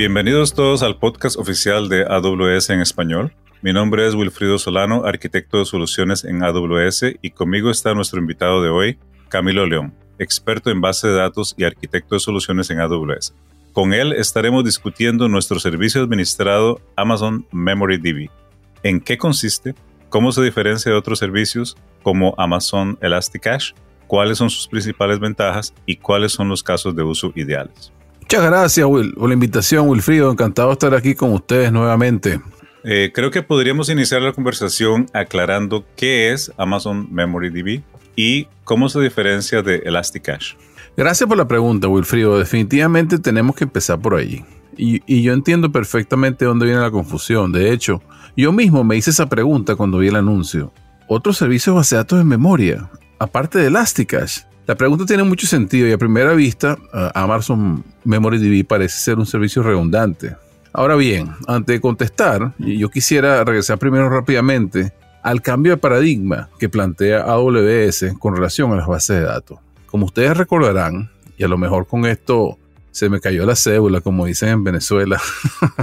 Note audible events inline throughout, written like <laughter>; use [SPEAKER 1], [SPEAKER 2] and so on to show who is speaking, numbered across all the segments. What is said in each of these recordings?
[SPEAKER 1] Bienvenidos todos al podcast oficial de AWS en español. Mi nombre es Wilfrido Solano, arquitecto de soluciones en AWS y conmigo está nuestro invitado de hoy, Camilo León, experto en base de datos y arquitecto de soluciones en AWS. Con él estaremos discutiendo nuestro servicio administrado Amazon Memory DB. ¿En qué consiste? ¿Cómo se diferencia de otros servicios como Amazon Elasticache? ¿Cuáles son sus principales ventajas y cuáles son los casos de uso ideales?
[SPEAKER 2] Muchas gracias, Will, por la invitación, Wilfrido. Encantado de estar aquí con ustedes nuevamente.
[SPEAKER 1] Eh, creo que podríamos iniciar la conversación aclarando qué es Amazon Memory DB y cómo se diferencia de Elasticache.
[SPEAKER 2] Gracias por la pregunta, Wilfrido. Definitivamente tenemos que empezar por allí. Y, y, yo entiendo perfectamente dónde viene la confusión. De hecho, yo mismo me hice esa pregunta cuando vi el anuncio. ¿Otros servicios base de datos en memoria? Aparte de Elasticache. La pregunta tiene mucho sentido y a primera vista uh, Amazon MemoryDB parece ser un servicio redundante. Ahora bien, antes de contestar, yo quisiera regresar primero rápidamente al cambio de paradigma que plantea AWS con relación a las bases de datos. Como ustedes recordarán, y a lo mejor con esto se me cayó la cédula, como dicen en Venezuela,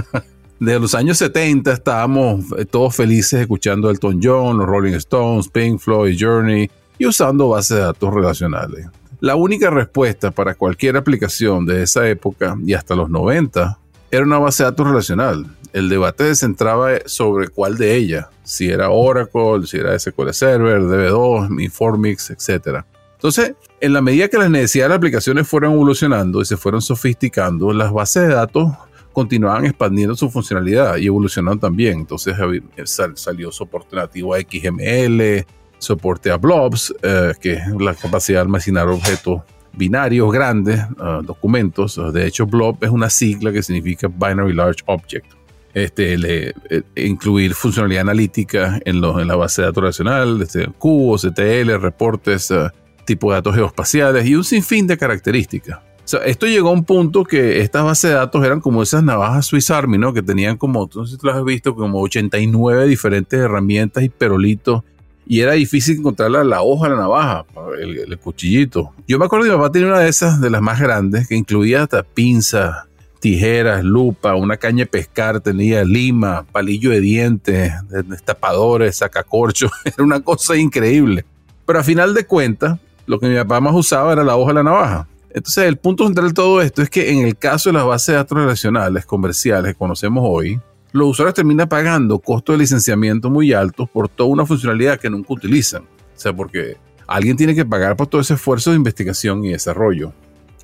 [SPEAKER 2] <laughs> de los años 70 estábamos todos felices escuchando Elton John, los Rolling Stones, Pink Floyd, Journey, y usando bases de datos relacionales. La única respuesta para cualquier aplicación de esa época y hasta los 90 era una base de datos relacional. El debate se centraba sobre cuál de ellas, si era Oracle, si era SQL Server, DB2, Informix, etc. Entonces, en la medida que las necesidades de las aplicaciones fueron evolucionando y se fueron sofisticando, las bases de datos continuaban expandiendo su funcionalidad y evolucionando también. Entonces salió soporte nativo a XML, soporte a blobs, eh, que es la capacidad de almacenar objetos binarios grandes, uh, documentos. De hecho, blob es una sigla que significa Binary Large Object. Este, le, eh, incluir funcionalidad analítica en, los, en la base de datos relacional, este, cubos, ETL, reportes, uh, tipo de datos geoespaciales y un sinfín de características. O sea, esto llegó a un punto que estas bases de datos eran como esas navajas Swiss Army, ¿no? Que tenían como, no sé si tú las has visto, como 89 diferentes herramientas y perolitos y era difícil encontrar la, hoja, la navaja, el, cuchillito. Yo me acuerdo que mi papá tenía una de esas, de las más grandes, que incluía hasta pinzas, tijeras, lupa, una caña de pescar, tenía lima, palillo de dientes, destapadores, sacacorchos, <laughs> era una cosa increíble. Pero a final de cuentas, lo que mi papá más usaba era la hoja la navaja. Entonces, el punto central de todo esto es que en el caso de las bases de datos relacionales comerciales que conocemos hoy, los usuarios terminan pagando costos de licenciamiento muy altos por toda una funcionalidad que nunca utilizan. O sea, porque alguien tiene que pagar por todo ese esfuerzo de investigación y desarrollo.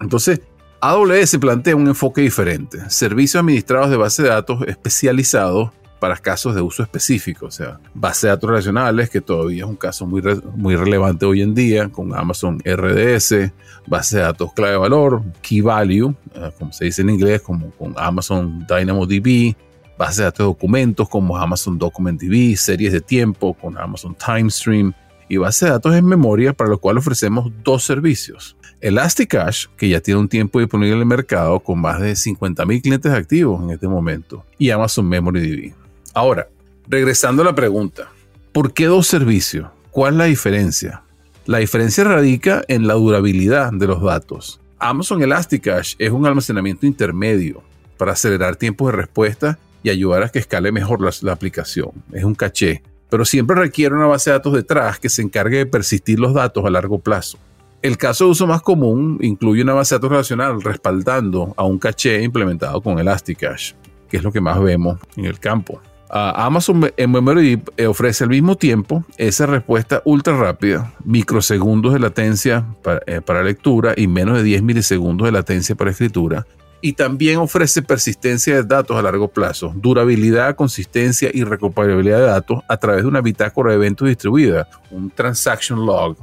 [SPEAKER 2] Entonces, AWS plantea un enfoque diferente. Servicios administrados de base de datos especializados para casos de uso específico, o sea, base de datos relacionales, que todavía es un caso muy, re muy relevante hoy en día, con Amazon RDS, base de datos clave valor, Key Value, uh, como se dice en inglés, como con Amazon DynamoDB, bases de datos de documentos como Amazon Document DB, series de tiempo con Amazon TimeStream y base de datos en memoria para lo cual ofrecemos dos servicios. Elasticache, que ya tiene un tiempo disponible en el mercado con más de 50.000 clientes activos en este momento, y Amazon Memory DB. Ahora, regresando a la pregunta, ¿por qué dos servicios? ¿Cuál es la diferencia? La diferencia radica en la durabilidad de los datos. Amazon Elasticache es un almacenamiento intermedio para acelerar tiempos de respuesta y ayudar a que escale mejor la, aplicación. Es un caché, pero siempre requiere una base de datos detrás que se encargue de persistir los datos a largo plazo. El caso de uso más común incluye una base de datos relacional respaldando a un caché implementado con Elasticache, que es lo que más vemos en el campo. Uh, Amazon Memory ofrece al mismo tiempo esa respuesta ultra rápida, microsegundos de latencia para, eh, para lectura y menos de 10 milisegundos de latencia para escritura, y también ofrece persistencia de datos a largo plazo, durabilidad, consistencia y recuperabilidad de datos a través de una bitácora de eventos distribuida, un transaction log,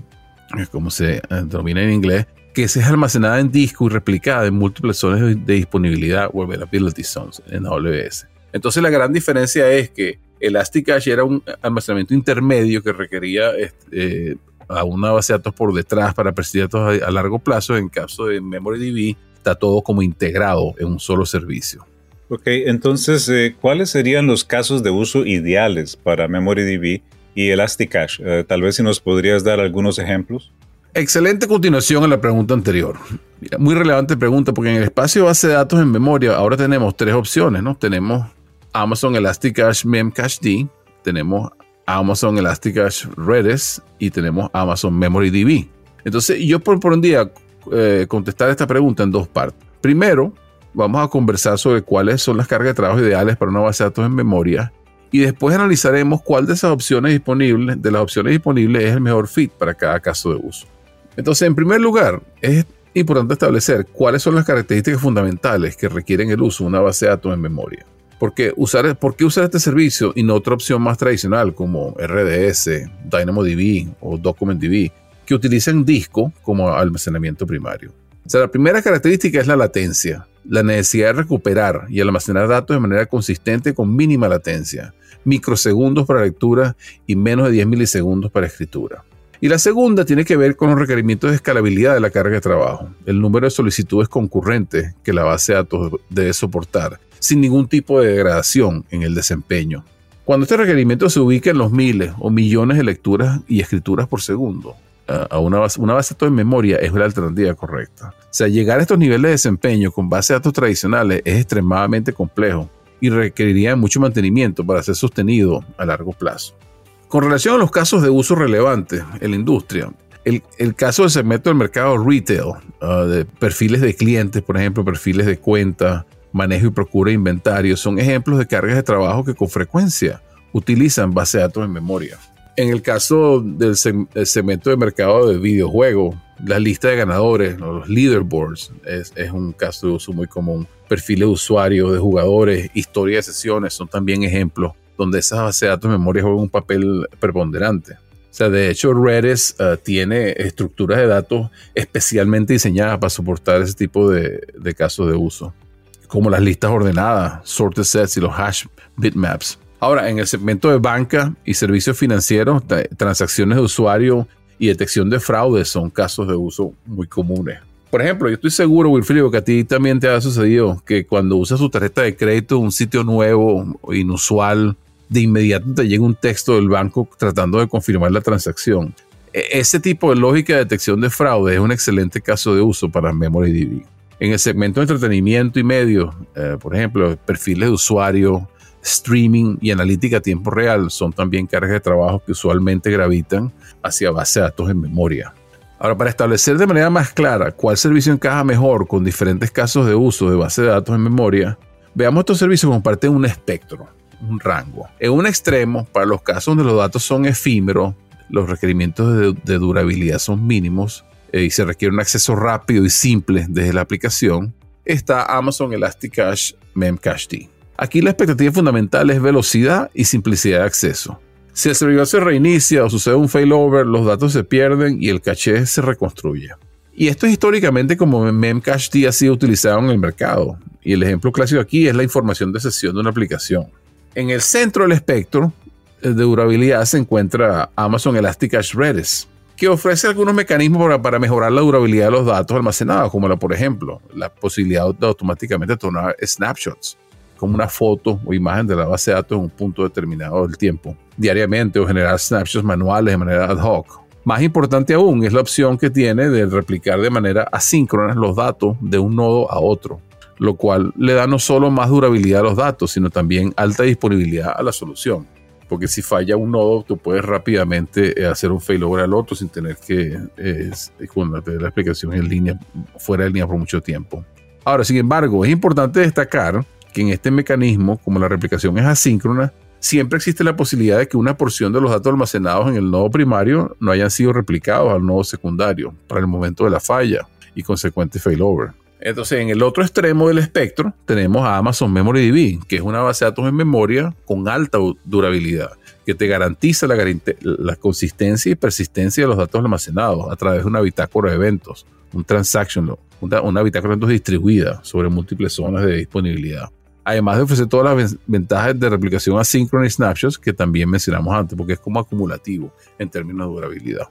[SPEAKER 2] como se eh, denomina en inglés, que es almacenada en disco y replicada en múltiples zonas de disponibilidad o availability zones en AWS. Entonces la gran diferencia es que Elasticache era un almacenamiento intermedio que requería este, a una base de datos por detrás para persistir datos a, a largo plazo. En caso de MemoryDB está todo como integrado en un solo servicio.
[SPEAKER 1] Ok, entonces, eh, ¿cuáles serían los casos de uso ideales para MemoryDB y Elasticache? Eh, tal vez si nos podrías dar algunos ejemplos.
[SPEAKER 2] Excelente continuación a la pregunta anterior. Muy relevante pregunta porque en el espacio base de datos en memoria ahora tenemos tres opciones, ¿no? Tenemos Amazon Elasticsearch Memcached, tenemos Amazon Elasticsearch Redis y tenemos Amazon MemoryDB. Entonces, yo día eh, contestar esta pregunta en dos partes. Primero, vamos a conversar sobre cuáles son las cargas de trabajo ideales para una base de datos en memoria y después analizaremos cuál de esas opciones disponibles, de las opciones disponibles, es el mejor fit para cada caso de uso. Entonces, en primer lugar, es importante establecer cuáles son las características fundamentales que requieren el uso de una base de datos en memoria. Porque usar, ¿Por qué usar este servicio y no otra opción más tradicional como RDS, DynamoDB o DocumentDB, que utilizan disco como almacenamiento primario? O sea, la primera característica es la latencia, la necesidad de recuperar y almacenar datos de manera consistente con mínima latencia, microsegundos para lectura y menos de 10 milisegundos para escritura. Y la segunda tiene que ver con los requerimientos de escalabilidad de la carga de trabajo, el número de solicitudes concurrentes que la base de datos debe soportar, sin ningún tipo de degradación en el desempeño. Cuando este requerimiento se ubica en los miles o millones de lecturas y escrituras por segundo, a una base, una base de datos en memoria es la alternativa correcta. O sea, llegar a estos niveles de desempeño con bases de datos tradicionales es extremadamente complejo y requeriría mucho mantenimiento para ser sostenido a largo plazo. Con relación a los casos de uso relevantes en la industria, el, caso del segmento del mercado retail, uh, de perfiles de clientes, por ejemplo, perfiles de cuenta, manejo y procura de inventario, son ejemplos de cargas de trabajo que con frecuencia utilizan base de datos en memoria. En el caso del segmento de mercado de videojuegos, la lista de ganadores, los leaderboards, es, es, un caso de uso muy común. Perfiles de usuarios, de jugadores, historia de sesiones son también ejemplos donde esas bases de datos de memoria juegan un papel preponderante. O sea, de hecho, Redis uh, tiene estructuras de datos especialmente diseñadas para soportar ese tipo de, de casos de uso, como las listas ordenadas, sorted sets y los hash bitmaps. Ahora, en el segmento de banca y servicios financieros, transacciones de usuario y detección de fraude son casos de uso muy comunes. Por ejemplo, yo estoy seguro, Wilfrido, que a ti también te ha sucedido que cuando usas tu tarjeta de crédito un sitio nuevo o inusual, de inmediato te llega un texto del banco tratando de confirmar la transacción. E, ese tipo de lógica de detección de fraude es un excelente caso de uso para MemoryDB. En el segmento de entretenimiento y medios, eh, por ejemplo, perfiles de usuario, streaming y analítica a tiempo real son también cargas de trabajo que usualmente gravitan hacia base de datos en memoria. Ahora, para establecer de manera más clara cuál servicio encaja mejor con diferentes casos de uso de base de datos en memoria, veamos estos servicios como parte de un espectro, un rango. En un extremo, para los casos donde los datos son efímeros, los requerimientos de, durabilidad son mínimos eh, y se requiere un acceso rápido y simple desde la aplicación, está Amazon Elasticsearch Memcached. Aquí la expectativa fundamental es velocidad y simplicidad de acceso. Si el servidor se reinicia o sucede un failover, los datos se pierden y el caché se reconstruye. Y esto es históricamente como Memcached ha sido utilizado en el mercado. Y el ejemplo clásico aquí es la información de sesión de una aplicación. En el centro del espectro eh, de durabilidad se encuentra Amazon Elasticsearch Redis, que ofrece algunos mecanismos para, para, mejorar la durabilidad de los datos almacenados, como la, por ejemplo, la posibilidad de automáticamente tomar snapshots como una foto o imagen de la base de datos en un punto determinado del tiempo, diariamente o generar snapshots manuales de manera ad hoc. Más importante aún es la opción que tiene de replicar de manera asíncrona los datos de un nodo a otro, lo cual le da no solo más durabilidad a los datos, sino también alta disponibilidad a la solución. Porque si falla un nodo, tú puedes rápidamente eh, hacer un failover al otro sin tener que eh, la explicación en línea, fuera de línea por mucho tiempo. Ahora, sin embargo, es importante destacar que en este mecanismo, como la replicación es asíncrona, siempre existe la posibilidad de que una porción de los datos almacenados en el nodo primario no hayan sido replicados al nodo secundario para el momento de la falla y consecuente failover. Entonces, en el otro extremo del espectro tenemos a Amazon MemoryDB, que es una base de datos en memoria con alta durabilidad, que te garantiza la, consistencia y persistencia de los datos almacenados a través de una bitácora de eventos, un transaction una, una bitácora de eventos distribuida sobre múltiples zonas de disponibilidad además de ofrecer todas las ventajas de replicación asíncrona y snapshots que también mencionamos antes, porque es como acumulativo en términos de durabilidad.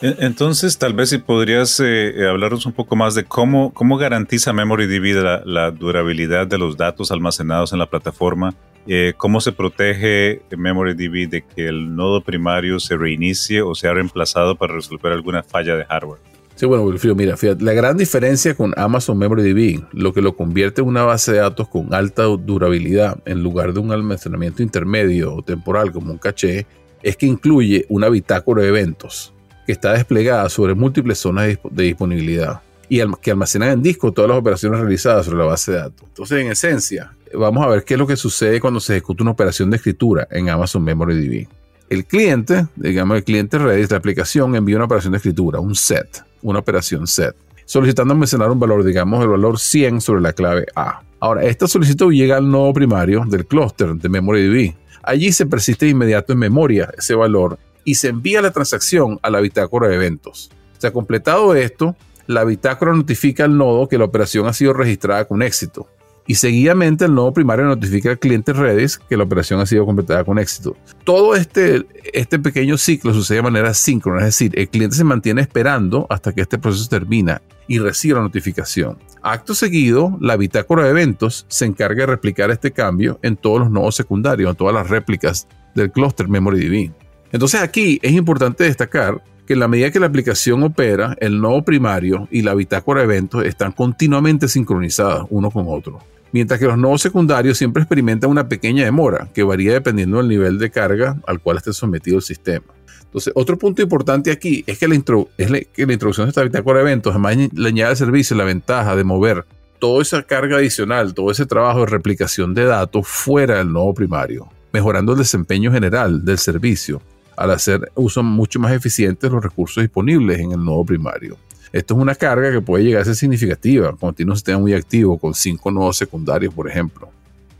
[SPEAKER 1] Entonces, tal vez si podrías eh, eh, hablarnos un poco más de cómo, cómo garantiza MemoryDB la, la durabilidad de los datos almacenados en la plataforma eh, ¿cómo se protege MemoryDB de que el nodo primario se reinicie o sea reemplazado para resolver alguna falla de hardware?
[SPEAKER 2] Sí, bueno, Wilfrido, mira, fíjate, la gran diferencia con Amazon MemoryDB, lo que lo convierte en una base de datos con alta durabilidad en lugar de un almacenamiento intermedio o temporal como un caché, es que incluye una bitácora de eventos que está desplegada sobre múltiples zonas de disponibilidad y que almacena en disco todas las operaciones realizadas sobre la base de datos. Entonces, en esencia, vamos a ver qué es lo que sucede cuando se ejecuta una operación de escritura en Amazon MemoryDB. El cliente, digamos el cliente Redis, la aplicación envía una operación de escritura, un set, una operación set, solicitando almacenar un valor, digamos el valor 100 sobre la clave A. Ahora, esta solicitud llega al nodo primario del clúster de MemoryDB. Allí se persiste de inmediato en memoria ese valor y se envía la transacción a la bitácora de eventos. Se ha completado esto, la bitácora notifica al nodo que la operación ha sido registrada con éxito y seguidamente el nodo primario notifica al cliente Redis que la operación ha sido completada con éxito. Todo este, este pequeño ciclo sucede de manera síncrona, es decir, el cliente se mantiene esperando hasta que este proceso termina y recibe la notificación. Acto seguido, la bitácora de eventos se encarga de replicar este cambio en todos los nodos secundarios, en todas las réplicas del clúster MemoryDB. Entonces aquí es importante destacar que en la medida que la aplicación opera, el nodo primario y la bitácora de eventos están continuamente sincronizadas uno con otro. Mientras que los nodos secundarios siempre experimentan una pequeña demora que varía dependiendo del nivel de carga al cual esté sometido el sistema. Entonces, otro punto importante aquí es que la, introducción de esta bitácora de eventos además le añade al servicio la ventaja de mover toda esa carga adicional, todo ese trabajo de replicación de datos fuera del nodo primario, mejorando el desempeño general del servicio al hacer uso mucho más eficiente los recursos disponibles en el nodo primario. Esto es una carga que puede llegar a ser significativa cuando tiene un sistema muy activo con cinco nodos secundarios, por ejemplo.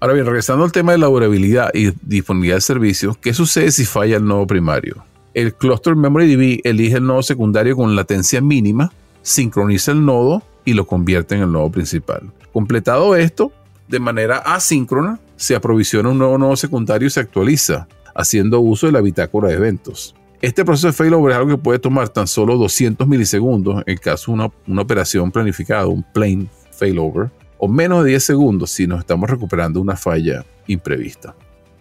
[SPEAKER 2] Ahora bien, regresando al tema de la durabilidad y disponibilidad de servicios, ¿qué sucede si falla el nodo primario? El Cluster MemoryDB elige el nodo secundario con latencia mínima, sincroniza el nodo y lo convierte en el nodo principal. Completado esto, de manera asíncrona, se aprovisiona un nuevo nodo secundario y se actualiza haciendo uso de la bitácora de eventos. Este proceso de failover es algo que puede tomar tan solo 200 milisegundos en caso de una, operación planificada, un plain failover, o menos de 10 segundos si nos estamos recuperando una falla imprevista.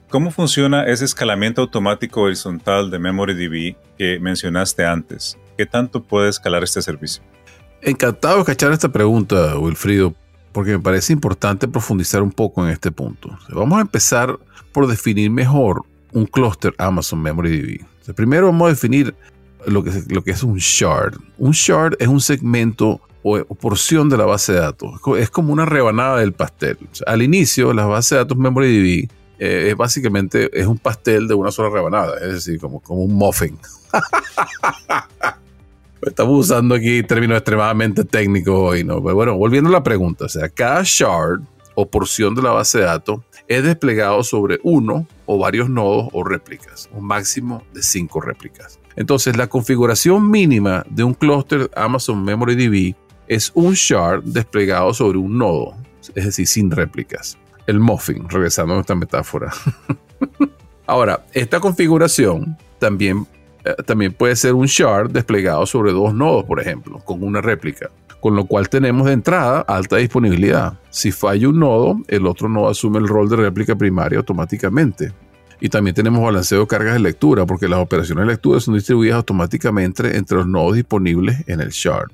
[SPEAKER 1] ¿Cómo funciona ese escalamiento automático horizontal de MemoryDB que mencionaste antes? ¿Qué tanto puede escalar este servicio?
[SPEAKER 2] Encantado de escuchar esta pregunta, Wilfrido, porque me parece importante profundizar un poco en este punto. Vamos a empezar por definir mejor un clúster Amazon MemoryDB. primero vamos a definir lo que, es un shard. Un shard es un segmento o, porción de la base de datos. Es como una rebanada del pastel. al inicio, la base de datos MemoryDB eh, es básicamente es un pastel de una sola rebanada, es decir, como, como un muffin. <laughs> Estamos usando aquí términos extremadamente técnicos hoy, ¿no? Pero bueno, volviendo a la pregunta, o sea, cada shard o porción de la base de datos es desplegado sobre uno o varios nodos o réplicas, un máximo de cinco réplicas. Entonces, la configuración mínima de un clúster Amazon MemoryDB es un shard desplegado sobre un nodo, es decir, sin réplicas. El muffin, regresando a esta metáfora. <laughs> Ahora, esta configuración también, eh, también puede ser un shard desplegado sobre dos nodos, por ejemplo, con una réplica con lo cual tenemos de entrada alta disponibilidad. Si falla un nodo, el otro nodo asume el rol de réplica primaria automáticamente. Y también tenemos balanceo de cargas de lectura, porque las operaciones de lectura son distribuidas automáticamente entre los nodos disponibles en el shard.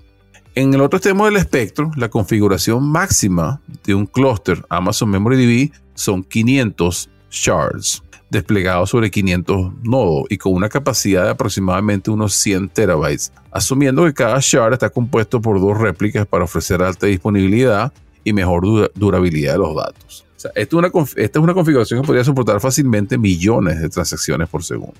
[SPEAKER 2] En el otro extremo del espectro, la configuración máxima de un clúster Amazon MemoryDB son 500 shards desplegados sobre 500 nodos y con una capacidad de aproximadamente unos 100 terabytes, asumiendo que cada shard está compuesto por dos réplicas para ofrecer alta disponibilidad y mejor durabilidad de los datos. esta, es una, configuración que podría soportar fácilmente millones de transacciones por segundo.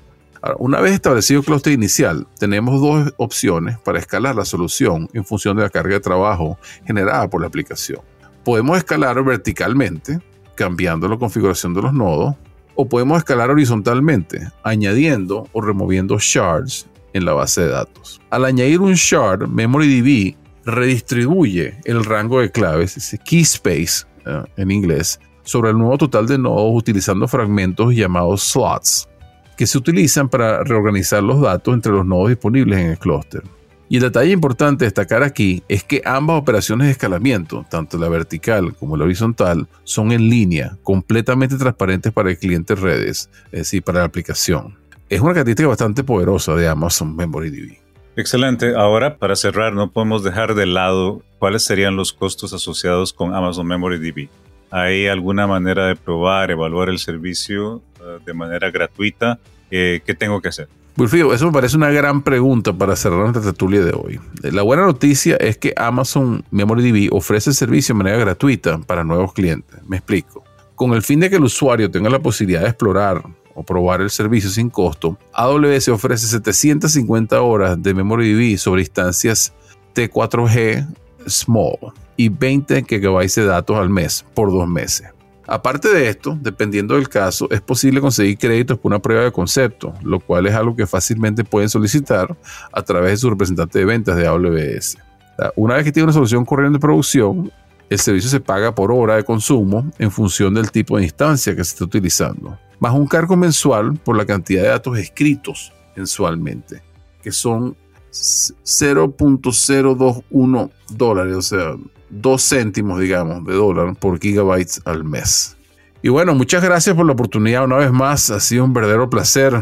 [SPEAKER 2] una vez establecido el clúster inicial, tenemos dos opciones para escalar la solución en función de la carga de trabajo generada por la aplicación. Podemos escalar verticalmente, cambiando la configuración de los nodos, o podemos escalar horizontalmente, añadiendo o removiendo shards en la base de datos. Al añadir un shard, MemoryDB redistribuye el rango de claves, ese key space eh, en inglés, sobre el nuevo total de nodos utilizando fragmentos llamados slots, que se utilizan para reorganizar los datos entre los nodos disponibles en el clúster. Y el detalle importante a destacar aquí es que ambas operaciones de escalamiento, tanto la vertical como la horizontal, son en línea, completamente transparentes para el cliente redes, es decir, para la aplicación. Es una característica bastante poderosa de Amazon MemoryDB.
[SPEAKER 1] Excelente. Ahora, para cerrar, no podemos dejar de lado cuáles serían los costos asociados con Amazon MemoryDB. ¿Hay alguna manera de probar, evaluar el servicio uh, de manera gratuita? Eh, ¿Qué tengo que hacer?
[SPEAKER 2] Wilfrido, eso me parece una gran pregunta para cerrar nuestra tertulia de hoy. La buena noticia es que Amazon MemoryDB ofrece el servicio de manera gratuita para nuevos clientes. Me explico. Con el fin de que el usuario tenga la posibilidad de explorar o probar el servicio sin costo, AWS ofrece 750 horas de MemoryDB sobre instancias T4G Small y 20 GB de datos al mes por dos meses. Aparte de esto, dependiendo del caso, es posible conseguir créditos por una prueba de concepto, lo cual es algo que fácilmente pueden solicitar a través de su representante de ventas de AWS. Una vez que tiene una solución corriendo de producción, el servicio se paga por hora de consumo en función del tipo de instancia que se está utilizando, más un cargo mensual por la cantidad de datos escritos mensualmente, que son 0.021 dólares, o sea, dos céntimos, digamos, de dólar por gigabytes al mes. Y bueno, muchas gracias por la oportunidad una vez más. Ha sido un verdadero placer.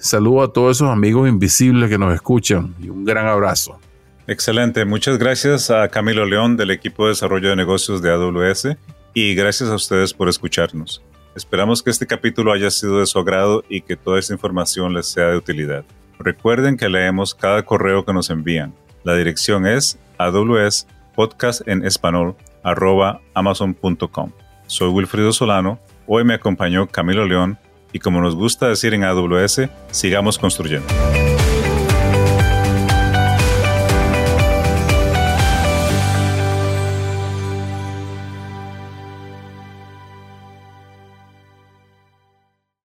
[SPEAKER 2] Saludo a todos esos amigos invisibles que nos escuchan y un gran abrazo.
[SPEAKER 1] Excelente. Muchas gracias a Camilo León del equipo de desarrollo de negocios de AWS y gracias a ustedes por escucharnos. Esperamos que este capítulo haya sido de su agrado y que toda esta información les sea de utilidad. Recuerden que leemos cada correo que nos envían. La dirección es aws podcast en español arroba amazon.com. Soy Wilfrido Solano, hoy me acompañó Camilo León y como nos gusta decir en AWS, sigamos construyendo.